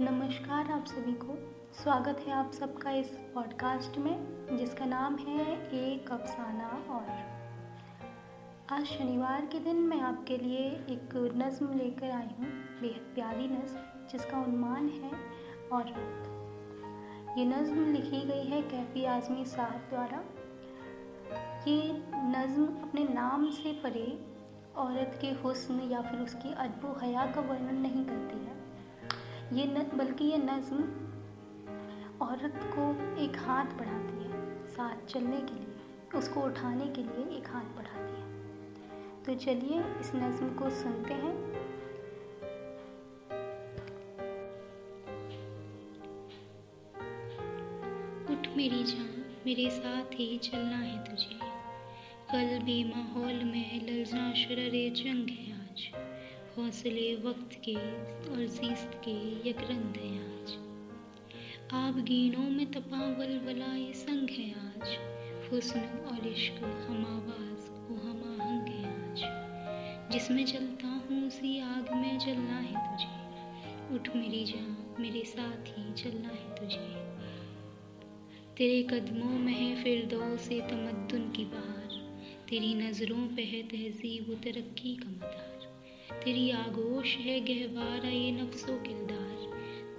नमस्कार आप सभी को। स्वागत है आप सबका इस पॉडकास्ट में, जिसका नाम है एक अफसाना और। आज शनिवार के दिन मैं आपके लिए एक नज़म लेकर आई हूँ, बेहद प्यारी नज़म जिसका उन्मान है और ये नज़म लिखी गई है कैफी आज़मी साहब द्वारा। ये नज़म अपने नाम से परे औरत के हुस्न या फिर उसकी अदबो हया का वर्णन नहीं करती है। ये न, बल्कि ये नज़म औरत को एक हाथ बढ़ाती है, साथ चलने के लिए। उसको उठाने के लिए एक हाथ बढ़ाती है। तो चलिए इस नज़म को सुनते हैं। उठ मेरी जान, मेरे साथ ही चलना है तुझे। कल भी माहौल में ललजा शररे जंग है आज। हौसले वक्त के और जीस्त के यकरंद है आज। आप गीनों में तपा वलवला ये संग है आज। हुस्न और इश्क हम आवाज़ वो हम आहंग है आज। जिसमें चलता हूँ उसी आग में जलना है तुझे। उठ मेरी जान, मेरे साथ ही चलना है तुझे। तेरे कदमों में है फिर दो से तमद्दुन की बहार तेरी नज़रों पे है तहजीब तरक्की का मदार। तेरी आगोश है गहवारा, ये नफ्सो किरदार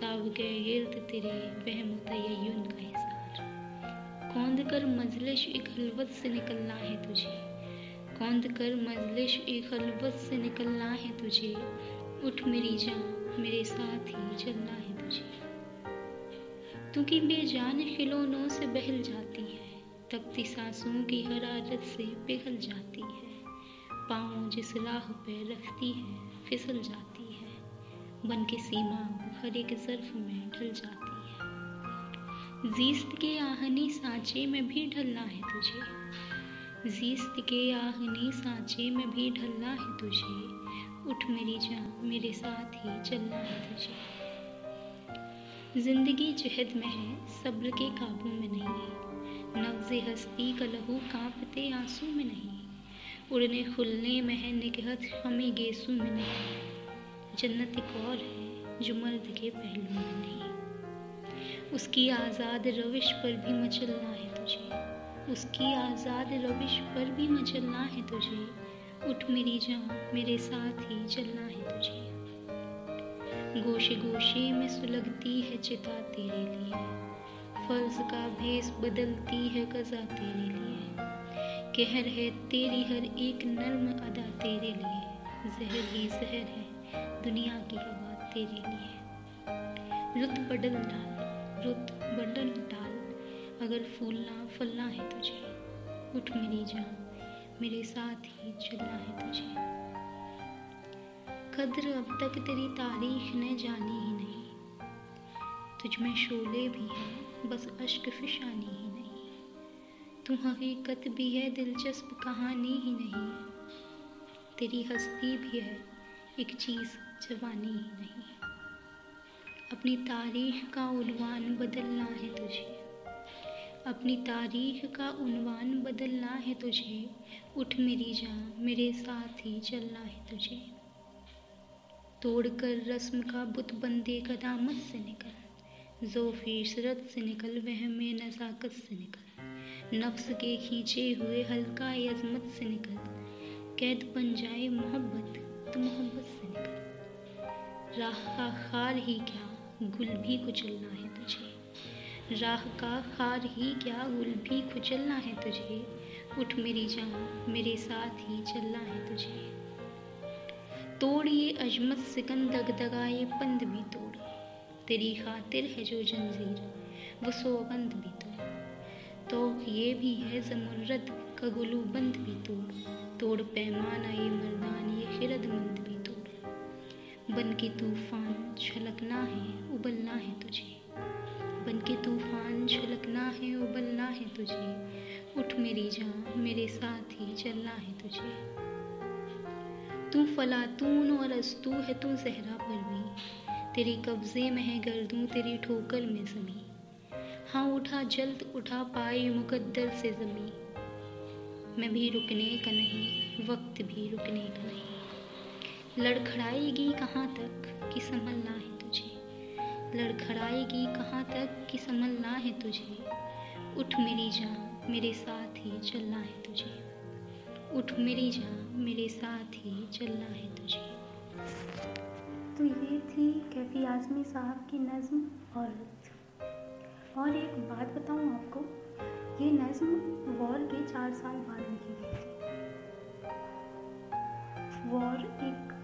ताब के गिर्द तेरे, वहम तयन का हिसार। कौंद कर मजलिश एक हलवत से निकलना है तुझे। कौंद कर मजलिश एक हलवत से निकलना है तुझे। उठ मेरी जान, मेरे साथ ही चलना है तुझे। तू की बेजान खिलौनों से बहल जाती है। तपती सांसों की हरारत से पिघल जाती है। पाँव जिस राह पे रखती है, फिसल जाती है। बन के सीमा हर एक जर्फ में ढल जाती है। जीस्त के आहनी सांचे में भी ढलना है तुझे। जीस्त के आहनी सांचे में भी ढलना है तुझे। उठ मेरी जान, मेरे साथ ही चलना है तुझे। ज़िंदगी जहद में है, सब्र के काबू में नहीं है। नब्ज हस्ती का लहू कांपते आँसू में नहीं। उड़ने, खुलने में है निकहत हमें गेसू में नहीं जन्नत एक और है जो मर्द के पहलू में नहीं। उसकी आज़ाद रविश पर भी मचलना है तुझे। उसकी आज़ाद रविश पर भी मचलना है तुझे। उठ मेरी जान, मेरे साथ ही चलना है तुझे। गोशे गोशे में सुलगती है चिता तेरे लिए। फ़र्ज़ का भेस बदलती है कज़ा तेरे लिए। कहर है, तेरी हर एक नर्म अदा तेरे लिए। जहर ही जहर है, दुनिया की हवा तेरे लिए। रुत बदल डाल, रुत बदल डाल, अगर फूलना फलना है तुझे, उठ मेरी जान, मेरे साथ ही चलना है तुझे। कद्र अब तक तेरी तारीख ने जानी ही नहीं। तुझ में शोले भी हैं, बस अश्क फिशानी ही तू हकीकत भी है, दिलचस्प कहानी ही नहीं। तेरी हस्ती भी है, एक चीज़ जवानी ही नहीं। अपनी तारीख का उनवान बदलना है तुझे। अपनी तारीख का उनवान बदलना है तुझे। उठ मेरी जान, मेरे साथ ही चलना है तुझे। तोड़कर रस्म का बुत बंदे कदामत से निकल। जो फीसरत से निकल वह में नज़ाकत से निकल। नफ्स के खींचे हुए हल्का अजमत से निकल। कैद बन जाए मोहब्बत तो मोहब्बत से निकल। राह का खार ही क्या, गुल भी कुचलना है तुझे। राह का खार ही क्या, गुल भी कुचलना है तुझे। उठ मेरी जान, मेरे साथ ही चलना है तुझे। तोड़िए अजमत सिकन दग दगाए पंद भी तोड़ तेरी खातिर है जो जंजीर, वो सोबंद भी तोड़ ये भी है जमुरत का गुलूबंद भी तोड़ तोड़ पैमाना ये मर्दान, ये खिरदमंद भी तोड़ बन के तूफ़ान छलकना है, उबलना है तुझे। बन के तूफ़ान छलकना है, उबलना है तुझे। उठ मेरी जान, मेरे साथ ही चलना है तुझे। तू फलातून और अस्तू है तू जहरा पर भी तेरी कब्जे में है गर्दू तेरी ठोकर में जमी। हाँ उठा, जल्द उठा पाए मुकद्दर से ज़मी मैं भी रुकने का नहीं, वक्त भी रुकने का नहीं। लड़खड़ाएगी कहाँ तक कि संभलना है तुझे? लड़खड़ाएगी कहाँ तक कि संभलना है तुझे? उठ मेरी जान, मेरे साथ ही चलना है तुझे। उठ मेरी जान, मेरे साथ ही चलना है तुझे। तो ये थी कैफी आजमी साहब की नज़म औरत और एक बात बताऊँ आपको, ये नज़म वॉर के चार साल बाद लिखी गई थी। वॉर एक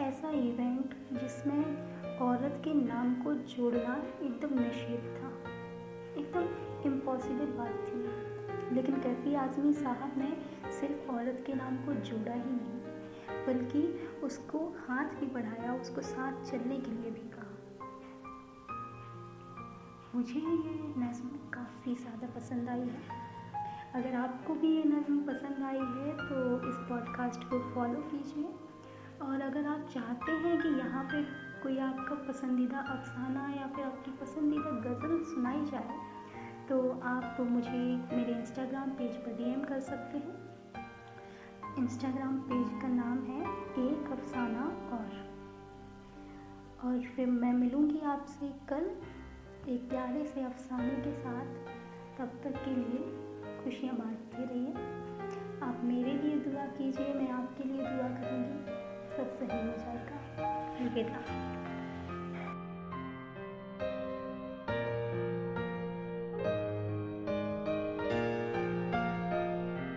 ऐसा इवेंट जिसमें औरत के नाम को जोड़ना एकदम निषेध था। एकदम इम्पॉसिबल बात थी। लेकिन कैफी आजमी साहब ने सिर्फ़ औरत के नाम को जोड़ा ही नहीं, बल्कि उसको हाथ भी बढ़ाया, उसको साथ चलने के लिए भी कहा। मुझे ये नज़म काफ़ी ज़्यादा पसंद आई है। अगर आपको भी ये नज़म पसंद आई है तो इस पॉडकास्ट को फॉलो कीजिए। और अगर आप चाहते हैं कि यहाँ पे कोई आपका पसंदीदा अफसाना या फिर आपकी पसंदीदा गज़ल सुनाई जाए तो आप मुझे मेरे इंस्टाग्राम पेज पर डीएम कर सकते हैं। इंस्टाग्राम पेज का नाम है एक अफसाना और। और फिर मैं मिलूँगी आपसे कल। एक प्यारे से अफसाने के साथ तब तक के लिए खुशियाँ बांटते रहिए। आप मेरे लिए दुआ कीजिए, मैं आपके लिए दुआ करूँगी। सब सही हो जाएगा। अलविदा